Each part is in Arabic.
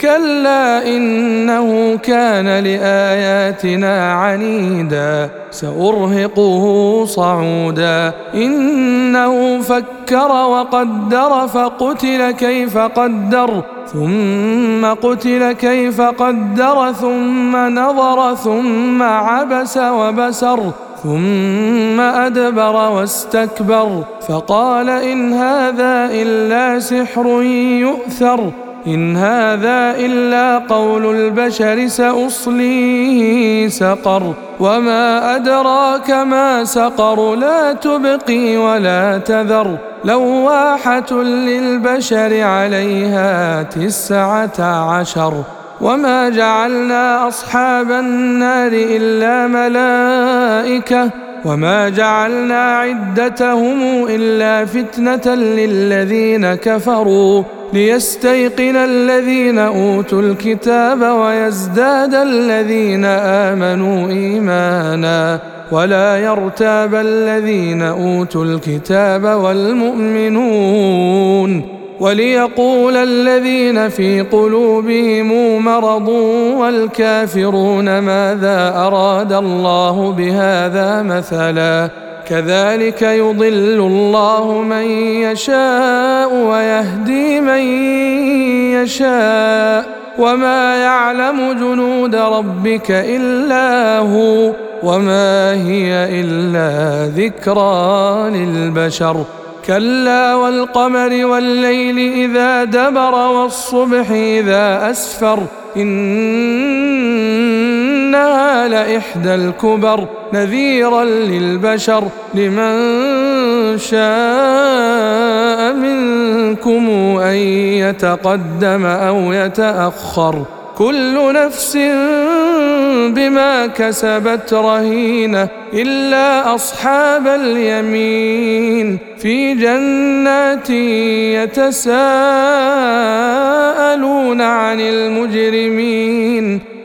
كلا إنه كان لآياتنا عنيدا سأرهقه صعودا. إنه فكر وقدر فقتل كيف قدر ثم قتل كيف قدر ثم نظر ثم عبس وبسر ثم أدبر واستكبر. فقال إن هذا إلا سحر يؤثر. إن هذا إلا قول البشر ساصليه سقر وما أدراك ما سقر لا تبقي ولا تذر لواحة للبشر عليها تسعة عشر وما جعلنا أصحاب النار إلا ملائكة وما جعلنا عدتهم إلا فتنة للذين كفروا ليستيقن الذين أوتوا الكتاب ويزداد الذين آمنوا إيمانا ولا يرتاب الذين أوتوا الكتاب والمؤمنون وليقول الذين في قلوبهم مرض والكافرون ماذا أراد الله بهذا مثلا كذلك يضل الله من يشاء ويهدي من يشاء وما يعلم جنود ربك إلا هو وما هي إلا ذكرى للبشر كلا والقمر والليل إذا دبر والصبح إذا أسفر انها لاحدى الكبر نذيرا للبشر لمن شاء منكم أن يتقدم أو يتأخر. كل نفس بما كسبت رهينة إلا أصحاب اليمين. في جنات يتساءلون عن المجرمين.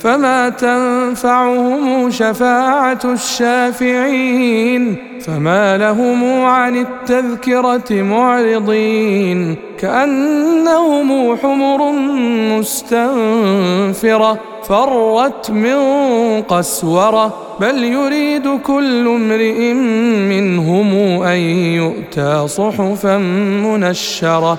فما تنفعهم شفاعة الشافعين فما لهم عن التذكرة معرضين كأنهم حمر مستنفرة فرت من قسورة بل يريد كل امرئ منهم أن يؤتى صحفا منشرة